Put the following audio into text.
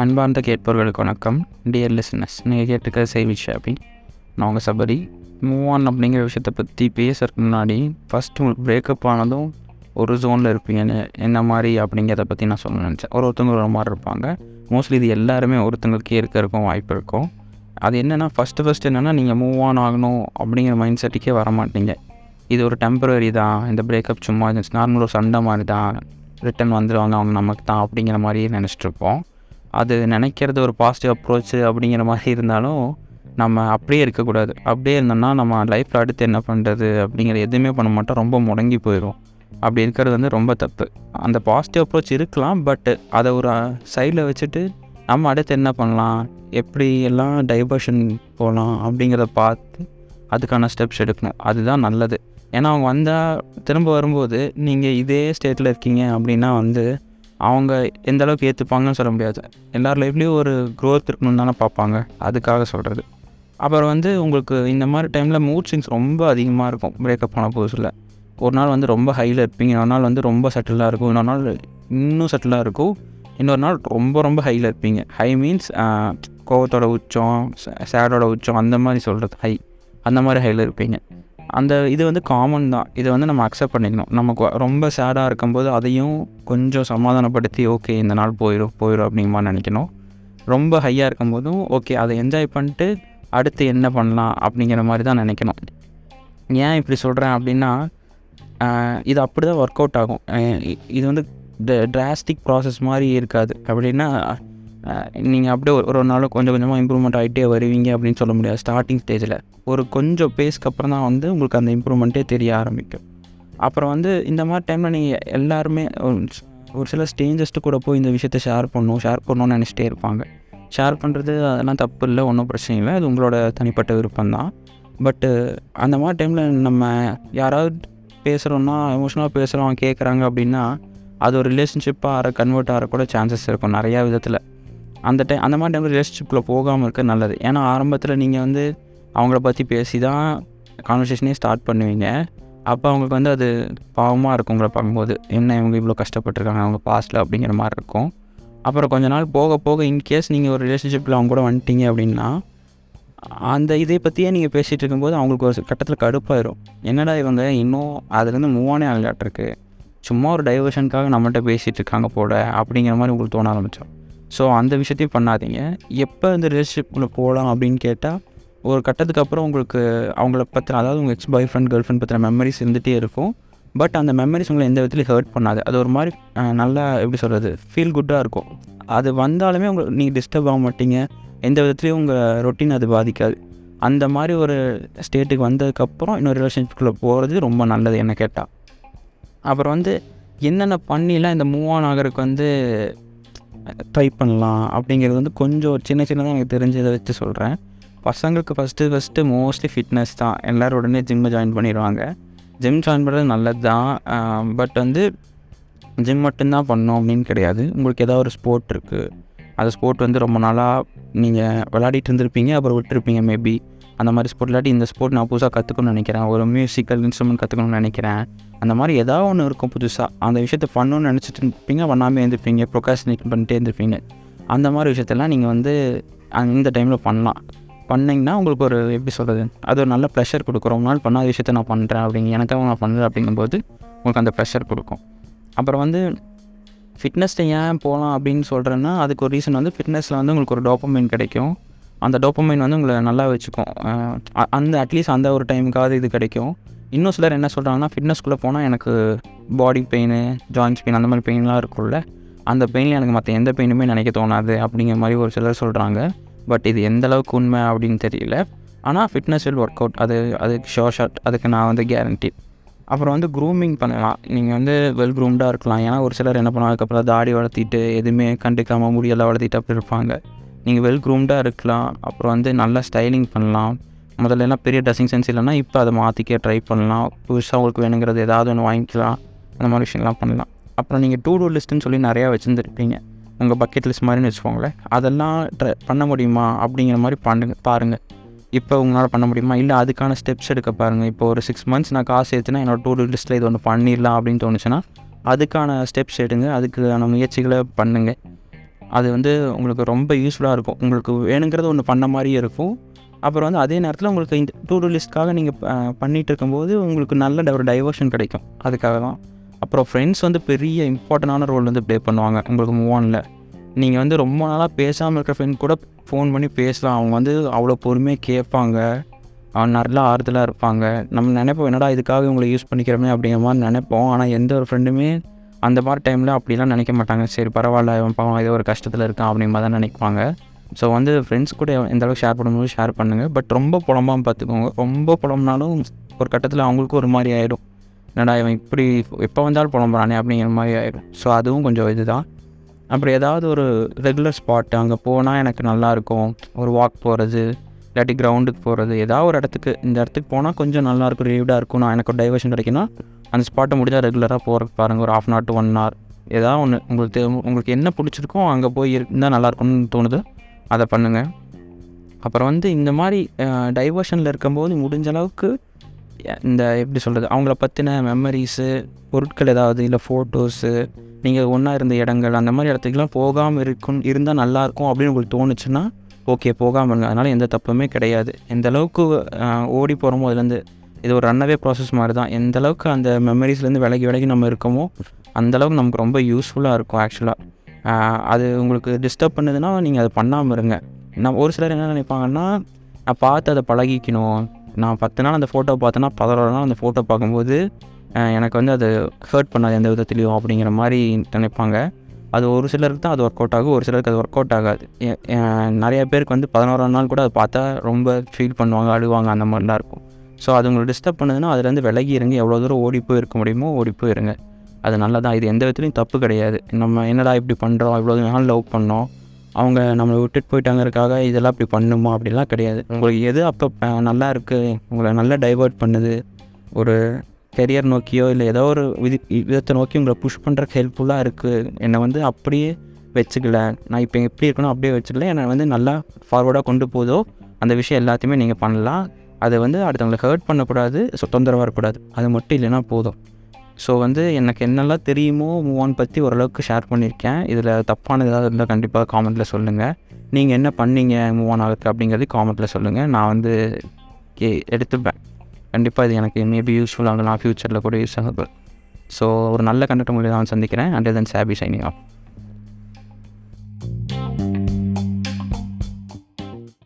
அன்பார்ந்த கேட்பவர்களுக்கு வணக்கம். Dear listeners நீங்கள் கேட்டுக்கிற சேவி ஷாப்பிங் நான் உங்கள் சபரி. மூவ் ஆன் அப்படிங்கிற விஷயத்தை பற்றி பேசுறதுக்கு முன்னாடி ஃபஸ்ட் உங்களுக்கு பிரேக்கப் ஆனதும் ஒரு ஜோனில் இருப்பீங்கன்னு என்ன மாதிரி அப்படிங்கிறத பற்றி நான் சொல்ல நினச்சேன். ஒரு ஒருத்தவங்க ஒரு மாதிரி இருப்பாங்க. மோஸ்ட்லி இது எல்லாருமே ஒருத்தங்களுக்கே இருக்கிறக்கும் வாய்ப்பு இருக்கும். அது என்னென்னா ஃபஸ்ட்டு ஃபஸ்ட்டு என்னென்னா நீங்கள் மூவ் ஆன் ஆகணும் அப்படிங்கிற மைண்ட் செட்டுக்கே வர மாட்டீங்க. இது ஒரு டெம்பரரி தான். இந்த பிரேக்கப் சும்மா நார்மல் ஒரு சண்டை மாதிரி தான். ரிட்டன் வந்துடுவாங்க அவங்க நமக்கு தான் அப்படிங்கிற மாதிரியே நினச்சிட்ருப்போம் அது நினைக்கிறது ஒரு பாசிட்டிவ் அப்ரோச் அப்படிங்கிற மாதிரி இருந்தாலும் நம்ம அப்படியே இருக்கக்கூடாது. அப்படியே இருந்தோம்னா நம்ம லைஃப்பில் அடுத்து என்ன பண்ணுறது அப்படிங்கிற எதுவுமே பண்ண மாட்டோம். ரொம்ப முடங்கி போயிடும் அப்படி இருக்கிறது வந்து ரொம்ப தப்பு. அந்த பாசிட்டிவ் அப்ரோச் இருக்கலாம் பட்டு அதை ஒரு சைடில் வச்சுட்டு நம்ம அடுத்து என்ன பண்ணலாம் எப்படி எல்லாம் டைவர்ஷன் போகலாம் அப்படிங்கிறத பார்த்து அதுக்கான ஸ்டெப்ஸ் எடுக்கணும். அதுதான் நல்லது. ஏன்னா அவங்க வந்தால் திரும்ப வரும்போது நீங்கள் இதே ஸ்டேட்டில் இருக்கீங்க அப்படின்னா வந்து அவங்க எந்த அளவுக்கு ஏற்றுப்பாங்கன்னு சொல்ல முடியாது. எல்லார் லைஃப்லேயும் ஒரு க்ரோத் இருக்கணும்னு தானே பார்ப்பாங்க. அதுக்காக சொல்கிறது அப்புறம் வந்து உங்களுக்கு இந்த மாதிரி டைமில் மூட் ஸ்விங்ஸ் ரொம்ப அதிகமாக இருக்கும். பிரேக்கப் ஆன புதுசில். ஒரு நாள் வந்து ரொம்ப ஹையில் இருப்பீங்க. ஒரு நாள் வந்து ரொம்ப சட்டிலாக இருக்கும். இன்னொரு நாள் இன்னும் சட்டிலாக இருக்கும். இன்னொரு நாள் ரொம்ப ரொம்ப ஹையில் இருப்பீங்க. ஹை மீன்ஸ் கோவத்தோட உச்சம் சேடோட உச்சம் அந்த மாதிரி சொல்கிறது ஹை அந்த மாதிரி ஹையில் இருப்பீங்க. அந்த இது வந்து காமன் தான். இதை வந்து நம்ம அக்செப்ட் பண்ணிக்கணும். நமக்கு ரொம்ப சேடாக இருக்கும்போது அதையும் கொஞ்சம் சமாதானப்படுத்தி ஓகே இந்த நாள் போயிடும் போயிடும் அப்படிங்கிற மாதிரி நினைக்கணும். ரொம்ப ஹையாக இருக்கும்போதும் ஓகே அதை என்ஜாய் பண்ணிட்டு அடுத்து என்ன பண்ணலாம் அப்படிங்கிற மாதிரி தான் நினைக்கணும். ஏன் இப்படி சொல்கிறேன் அப்படின்னா இது அப்படி தான் ஒர்க் அவுட் ஆகும் இது வந்து டிராஸ்டிக் ப்ராசஸ் மாதிரி இருக்காது. அப்படின்னா நீங்கள் அப்படியே ஒரு ஒரு நாளும் கொஞ்சம் கொஞ்சமாக இம்ப்ரூவ்மெண்ட் ஆகிட்டே வருவீங்க அப்படின்னு சொல்ல முடியாது ஸ்டார்டிங் ஸ்டேஜில் ஒரு கொஞ்சம் பேஸ்க்கு அப்புறம் தான் வந்து உங்களுக்கு அந்த இம்ப்ரூவ்மெண்ட்டே தெரிய ஆரம்பிக்கும். அப்புறம் வந்து இந்த மாதிரி டைமில் நீங்கள் எல்லாருமே ஒரு சில ஸ்டேஞ்சஸ்ட்டு கூட போய் இந்த விஷயத்த ஷேர் பண்ணணும் ஷேர் பண்ணணும்னு நினச்சிட்டே இருப்பாங்க. ஷேர் பண்ணுறது அதெல்லாம் தப்பு இல்லை ஒன்றும் பிரச்சனை இல்லை. அது உங்களோட தனிப்பட்ட விருப்பம் தான் பட்டு அந்த மாதிரி டைமில் நம்ம யாராவது பேசுகிறோன்னா எமோஷனலாக பேசுகிறோம் கேட்குறாங்க அப்படின்னா அது ஒரு ரிலேஷன்ஷிப்பாக ஆற கன்வெர்ட் ஆகிற கூட சான்சஸ் இருக்கும் நிறையா விதத்தில். அந்த டைம் அந்த மாதிரி டைமில் ரிலேஷன்ஷிப்பில் போகாமல் இருக்க நல்லது. ஏன்னா ஆரம்பத்தில் நீங்கள் வந்து அவங்கள பற்றி பேசி தான் கான்வர்சேஷனே ஸ்டார்ட் பண்ணுவீங்க. அப்போ அவங்களுக்கு வந்து அது பாவமாக இருக்கும் உங்களை பார்க்கும்போது. என்ன இவங்க இவ்வளோ கஷ்டப்பட்டுருக்காங்க அவங்க பாஸ்ட்டில் அப்படிங்கிற மாதிரி இருக்கும். அப்புறம் கொஞ்ச நாள் போக போக இன்கேஸ் நீங்கள் ஒரு ரிலேஷன்ஷிப்பில் அவங்க கூட வந்துட்டீங்க அப்படின்னா அந்த இதை பற்றியே நீங்கள் பேசிகிட்டு இருக்கும்போது அவங்களுக்கு ஒரு கட்டத்தில் கடுப்பாயிரும். என்னடா இவங்க இன்னும் அதுலேருந்து மூவானே ஆகலாட்டிருக்கு சும்மா ஒரு டைவர்ஷனுக்காக நம்மகிட்ட பேசிகிட்டு இருக்காங்க போட அப்படிங்கிற மாதிரி உங்களுக்கு தோண ஆரம்பித்தோம் ஸோ அந்த விஷயத்தையும் பண்ணாதீங்க. எப்போ இந்த ரிலேஷன்ஷிப்பில் போகலாம் அப்படின்னு கேட்டால் ஒரு கட்டத்துக்கு அப்புறம் உங்களுக்கு அவங்கள பற்றின அதாவது உங்கள் எக்ஸ் பாய் ஃப்ரெண்ட் கேர்ள் ஃப்ரெண்ட் பற்றின மெமரிஸ் இருந்துகிட்டே இருக்கும். பட் அந்த மெமரிஸ் உங்களை எந்த விதத்துலையும் ஹர்ட் பண்ணாது. அது ஒரு மாதிரி நல்லா எப்படி சொல்கிறது ஃபீல் குட்டாக இருக்கும். அது வந்தாலுமே உங்களுக்கு நீங்கள் டிஸ்டர்ப் ஆக மாட்டீங்க. எந்த விதத்துலேயும் உங்கள் ரொட்டீன் அது பாதிக்காது. அந்த மாதிரி ஒரு ஸ்டேட்டுக்கு வந்ததுக்கப்புறம் இன்னொரு ரிலேஷன்ஷிப்பில் போகிறது ரொம்ப நல்லது என்ன கேட்டால் அப்புறம் வந்து என்னென்ன பண்ணிலாம் இந்த மூவ் ஆன் ஆகிறதுக்கு வந்து ட்ரை பண்ணலாம் அப்படிங்கிறது வந்து கொஞ்சம் சின்ன சின்னதாக எனக்கு தெரிஞ்சதை வச்சு சொல்கிறேன் பசங்களுக்கு ஃபஸ்ட்டு ஃபஸ்ட்டு மோஸ்ட்லி ஃபிட்னஸ் தான். எல்லோரும் உடனே ஜிம்மை ஜாயின் பண்ணிடுவாங்க. ஜிம் ஜாயின் பண்ணுறது நல்லது தான் பட் வந்து ஜிம் மட்டும்தான் பண்ணோம் அப்படின்னு கிடையாது. உங்களுக்கு ஏதாவது ஒரு ஸ்போர்ட் இருக்குது அந்த ஸ்போர்ட் வந்து ரொம்ப நாளாக நீங்கள் விளையாடிட்டு இருந்திருப்பீங்க அப்புறம் விட்டுருப்பீங்க மேபி அந்த மாதிரி ஸ்போர்ட் இல்லாட்டி இந்த ஸ்போர்ட் நான் புதுசாக கற்றுக்கணும்னு நினைக்கிறேன். ஒரு மியூசிக்கல் இன்ஸ்ட்ருமெண்ட் கற்றுக்கணும்னு நினைக்கிறேன். அந்த மாதிரி ஏதாவது ஒன்று இருக்கும் புதுசாக அந்த விஷயத்த பண்ணணும்னு நினச்சிட்டு இருப்பீங்க பண்ணாமல் இருந்துப்பீங்க ப்ரொகாசினேட் பண்ணிட்டே இருந்துப்பீங்க அந்த மாதிரி விஷயத்தெல்லாம் நீங்கள் வந்து இந்த டைமில் பண்ணலாம். பண்ணிங்கன்னா உங்களுக்கு ஒரு எப்படி சொல்கிறது அது ஒரு நல்ல ப்ரெஷர் கொடுக்கும். ரொம்ப நாள் பண்ணாத விஷயத்த நான் பண்ணுறேன் அப்படிங்க எனக்காக நான் பண்ணுறேன் அப்படிங்கும்போது உங்களுக்கு அந்த ப்ரெஷர் கொடுக்கும். அப்புறம் வந்து ஃபிட்னஸில் ஏன் போகலாம் அப்படின்னு சொல்கிறேன்னா அதுக்கு ஒரு ரீசன் வந்து ஃபிட்னஸில் வந்து உங்களுக்கு ஒரு டோப்பமைன் கிடைக்கும். அந்த டோப்பமைன் வந்து உங்களை நல்லா வச்சுக்கும். அந்த அட்லீஸ்ட் அந்த ஒரு டைமுக்காவது இது கிடைக்கும். இன்னும் சிலர் என்ன சொல்கிறாங்கன்னா ஃபிட்னஸ்குள்ளே போனால் எனக்கு பாடி பெயின் ஜாயின்ஸ் பெயின் அந்த மாதிரி பெயின்லாம் இருக்கும்ல. அந்த பெயினில் எனக்கு மற்ற எந்த பெயினுமே நினைக்க தோணாது அப்படிங்கிற மாதிரி ஒரு சிலர் சொல்கிறாங்க பட் இது எந்த அளவுக்கு உண்மை அப்படின்னு தெரியல. ஆனால் ஃபிட்னஸ் வில் ஒர்க் அவுட் அது அதுக்கு ஷோ ஷாட் அதுக்கு நான் வந்து கேரண்டி அப்புறம் வந்து க்ரூமிங் பண்ணலாம். நீங்கள் வந்து வெல் க்ரூம்டாக இருக்கலாம். ஏன்னா ஒரு சிலர் என்ன பண்ணுவாங்க அதுக்கப்புறம் தாடி வளர்த்திட்டு எதுவுமே கண்டுக்காமல் முடியெல்லாம் வளர்த்திட்டு அப்படி இருப்பாங்க. நீங்கள் வெல் க்ரூம்டாக இருக்கலாம். அப்புறம் வந்து நல்லா ஸ்டைலிங் பண்ணலாம். முதல்லலாம் பெரிய ட்ரெஸ்ஸிங் சென்ஸ் இல்லைன்னா இப்போ அதை மாற்றிக்க ட்ரை பண்ணலாம். புதுசாக உங்களுக்கு வேணுங்கிறது ஏதாவது ஒன்று வாங்கிக்கலாம். அந்த மாதிரி விஷயம்லாம் பண்ணலாம். அப்புறம் நீங்கள் டூ டூ லிஸ்ட்டுன்னு சொல்லி நிறையா வச்சுருந்துருப்பீங்க. உங்கள் பக்கெட் லிஸ்ட் மாதிரின்னு வச்சுக்கோங்களேன். அதெல்லாம் ட்ரை பண்ண முடியுமா? அப்படிங்கிற மாதிரி பண்ணுங்க பாருங்கள் இப்போ உங்களால் பண்ண முடியுமா? இல்லை அதுக்கான ஸ்டெப்ஸ் எடுக்க பாருங்கள் இப்போ ஒரு சிக்ஸ் மந்த்ஸ் நான் காசு ஏற்றுனா என்னோட டூ டூ லிஸ்ட்டில் இது ஒன்று பண்ணிடலாம் அப்படின்னு தோணுச்சுன்னா அதுக்கான ஸ்டெப்ஸ் எடுங்க. அதுக்கான முயற்சிகளை பண்ணுங்கள் அது வந்து உங்களுக்கு ரொம்ப யூஸ்ஃபுல்லாக இருக்கும். உங்களுக்கு வேணுங்கிறது ஒன்று பண்ண மாதிரியே இருக்கும். அப்புறம் வந்து அதே நேரத்தில் உங்களுக்கு இந்த டூ டூ லிஸ்ட்காக நீங்கள் பண்ணிகிட்டு இருக்கும்போது உங்களுக்கு நல்ல ஒரு டைவர்ஷன் கிடைக்கும். அதுக்காக தான் அப்புறம் ஃப்ரெண்ட்ஸ் வந்து பெரிய இம்பார்ட்டண்டான ரோல் வந்து ப்ளே பண்ணுவாங்க. உங்களுக்கு மூவ் ஆனில் நீங்கள் வந்து ரொம்ப நாளாக பேசாமல் இருக்கிற ஃப்ரெண்ட் கூட ஃபோன் பண்ணி பேசலாம். அவங்க வந்து அவ்வளோ பொறுமையாக கேட்பாங்க. அவன் நல்லா ஆறுதலாக இருப்பாங்க. நம்ம நினைப்போம் என்னடா இதுக்காக இவங்களை யூஸ் பண்ணிக்கிறோமே? அப்படிங்கிற மாதிரி நினைப்போம். ஆனால் எந்த ஒரு ஃப்ரெண்டுமே அந்த மாதிரி டைமில் அப்படிலாம் நினைக்க மாட்டாங்க. சரி பரவாயில்ல அவன் பாவம் ஏதோ ஒரு கஷ்டத்தில் இருக்கான் அப்படிமா தான் நினைப்பாங்க. ஸோ வந்து ஃப்ரெண்ட்ஸ் கூட எந்த அளவுக்கு ஷேர் பண்ணும்போது ஷேர் பண்ணுங்கள் பட் ரொம்ப புலம்பாமல் பார்த்துக்கோங்க ரொம்ப புலம்புனாலும் ஒரு கட்டத்தில் அவங்களுக்கும் ஒரு மாதிரி ஆகிடும் என்னடா இவன் இப்படி எப்போ வந்தாலும் புலம்புறானே அப்படிங்கிற மாதிரி ஆகிடும் ஸோ அதுவும் கொஞ்சம் இதுதான். அப்புறம் ஏதாவது ஒரு ரெகுலர் ஸ்பாட் அங்கே போனால் எனக்கு நல்லாயிருக்கும் ஒரு வாக் போகிறது இல்லாட்டி கிரவுண்டுக்கு போகிறது ஏதாவது ஒரு இடத்துக்கு இந்த இடத்துக்கு போனால் கொஞ்சம் நல்லாயிருக்கும் ரிலீவ்டாக இருக்கும். நான் எனக்கு ஒரு டைவர்ஷன் கிடைக்குன்னா அந்த ஸ்பாட்டை முடிஞ்சால் ரெகுலராக போகிறக்கு பாருங்கள் ஒரு half an hour to one hour ஏதாவது ஒன்று உங்களுக்கு உங்களுக்கு என்ன பிடிச்சிருக்கோ அங்கே போய் இருந்தால் நல்லாயிருக்கும்னு தோணுது. அதை பண்ணுங்கள் அப்புறம் வந்து இந்த மாதிரி டைவர்ஷனில் இருக்கும்போது முடிஞ்ச அளவுக்கு இந்த எப்படி சொல்கிறது அவங்கள பற்றின மெமரிஸு பொருட்கள் ஏதாவது இல்லை ஃபோட்டோஸு நீங்கள் ஒன்றா இருந்த இடங்கள் அந்த மாதிரி இடத்துக்குலாம் போகாமல் இருக்கும் இருந்தால் நல்லாயிருக்கும் அப்படின்னு உங்களுக்கு தோணுச்சுன்னா ஓகே போகாமல் இருங்க. அதனால் எந்த தப்புமே கிடையாது. எந்த அளவுக்கு ஓடி போகிறோமோ அதுலேருந்து இது ஒரு ரன்னவே ப்ராசஸ் மாதிரி தான் எந்த அளவுக்கு அந்த மெமரிஸ்லேருந்து விலகி விலகி நம்ம இருக்கோமோ அந்தளவுக்கு நமக்கு ரொம்ப யூஸ்ஃபுல்லாக இருக்கும் ஆக்சுவலாக அது உங்களுக்கு டிஸ்டர்ப் பண்ணுதுன்னா நீங்கள் அதை பண்ணாமல் இருங்க. நான் ஒரு சிலர் என்ன நினைப்பாங்கன்னா நான் பார்த்து அதை பழகிக்கணும். நான் பத்து நாள் அந்த ஃபோட்டோ பார்த்தேன்னா பதினோரு நாள் அந்த ஃபோட்டோ பார்க்கும்போது எனக்கு வந்து அது ஹர்ட் பண்ணாது எந்த விதத்துலையும் அப்படிங்கிற மாதிரி நினைப்பாங்க. அது ஒரு சிலருக்கு தான் அது ஒர்க் அவுட் ஆகும். ஒரு சிலருக்கு அது ஒர்க் அவுட் ஆகாது. நிறைய பேருக்கு வந்து பதினோராம் நாள் கூட அதை பார்த்தா ரொம்ப ஃபீல் பண்ணுவாங்க அழுவாங்க அந்த மாதிரிலாம் இருக்கும். ஸோ அது உங்களை டிஸ்டர்ப் பண்ணுதுன்னா அதுலேருந்து விலகி இருங்க. எவ்வளோ தூரம் ஓடி போயிருக்க முடியுமோ ஓடி போயிருங்க. அது நல்லதான். இது எந்த விதத்துலையும் தப்பு கிடையாது. நம்ம என்னடா இப்படி பண்ணுறோம் இவ்வளோ நாள் லவ் பண்ணோம்? அவங்க நம்மளை விட்டுட்டு போயிட்டாங்கிறதுக்காக இதெல்லாம் இப்படி பண்ணுமா? அப்படிலாம் கிடையாது. உங்களுக்கு எது அப்போ நல்லா இருக்குது உங்களை நல்லா டைவர்ட் பண்ணுது? ஒரு கெரியர் நோக்கியோ இல்லை ஏதோ ஒரு விதி விதத்தை நோக்கி உங்களை புஷ் பண்ணுறக்கு ஹெல்ப்ஃபுல்லாக இருக்குது என்னை வந்து அப்படியே வச்சுக்கல. நான் இப்போ எப்படி இருக்கணும் அப்படியே வச்சுக்கல. என்னை வந்து நல்லா ஃபார்வர்டாக கொண்டு போதோ அந்த விஷயம் எல்லாத்தையுமே நீங்கள் பண்ணலாம். அதை வந்து அடுத்தவங்களை ஹர்ட் பண்ணக்கூடாது ஸோ தொந்தரவாக இருக்கக்கூடாது. அது மட்டும் இல்லைன்னா போதும். ஸோ வந்து எனக்கு என்னெல்லாம் தெரியுமோ மூவான் பற்றி ஓரளவுக்கு ஷேர் பண்ணியிருக்கேன். இதில் தப்பானது ஏதாவது இருந்தால் கண்டிப்பாக காமெண்ட்டில் சொல்லுங்கள் நீங்கள் என்ன பண்ணீங்க மூவான் ஆகுது அப்படிங்கிறது காமெண்ட்டில் சொல்லுங்கள் நான் வந்து கே எடுத்துப்பேன். கண்டிப்பாக இது எனக்கு மேபி யூஸ்ஃபுல் நான் ஃப்யூச்சரில் கூட யூஸ் ஆகும் ஸோ ஒரு நல்ல கண்டக்ட் மொழி தான் சந்திக்கிறேன். And then Shafi signing off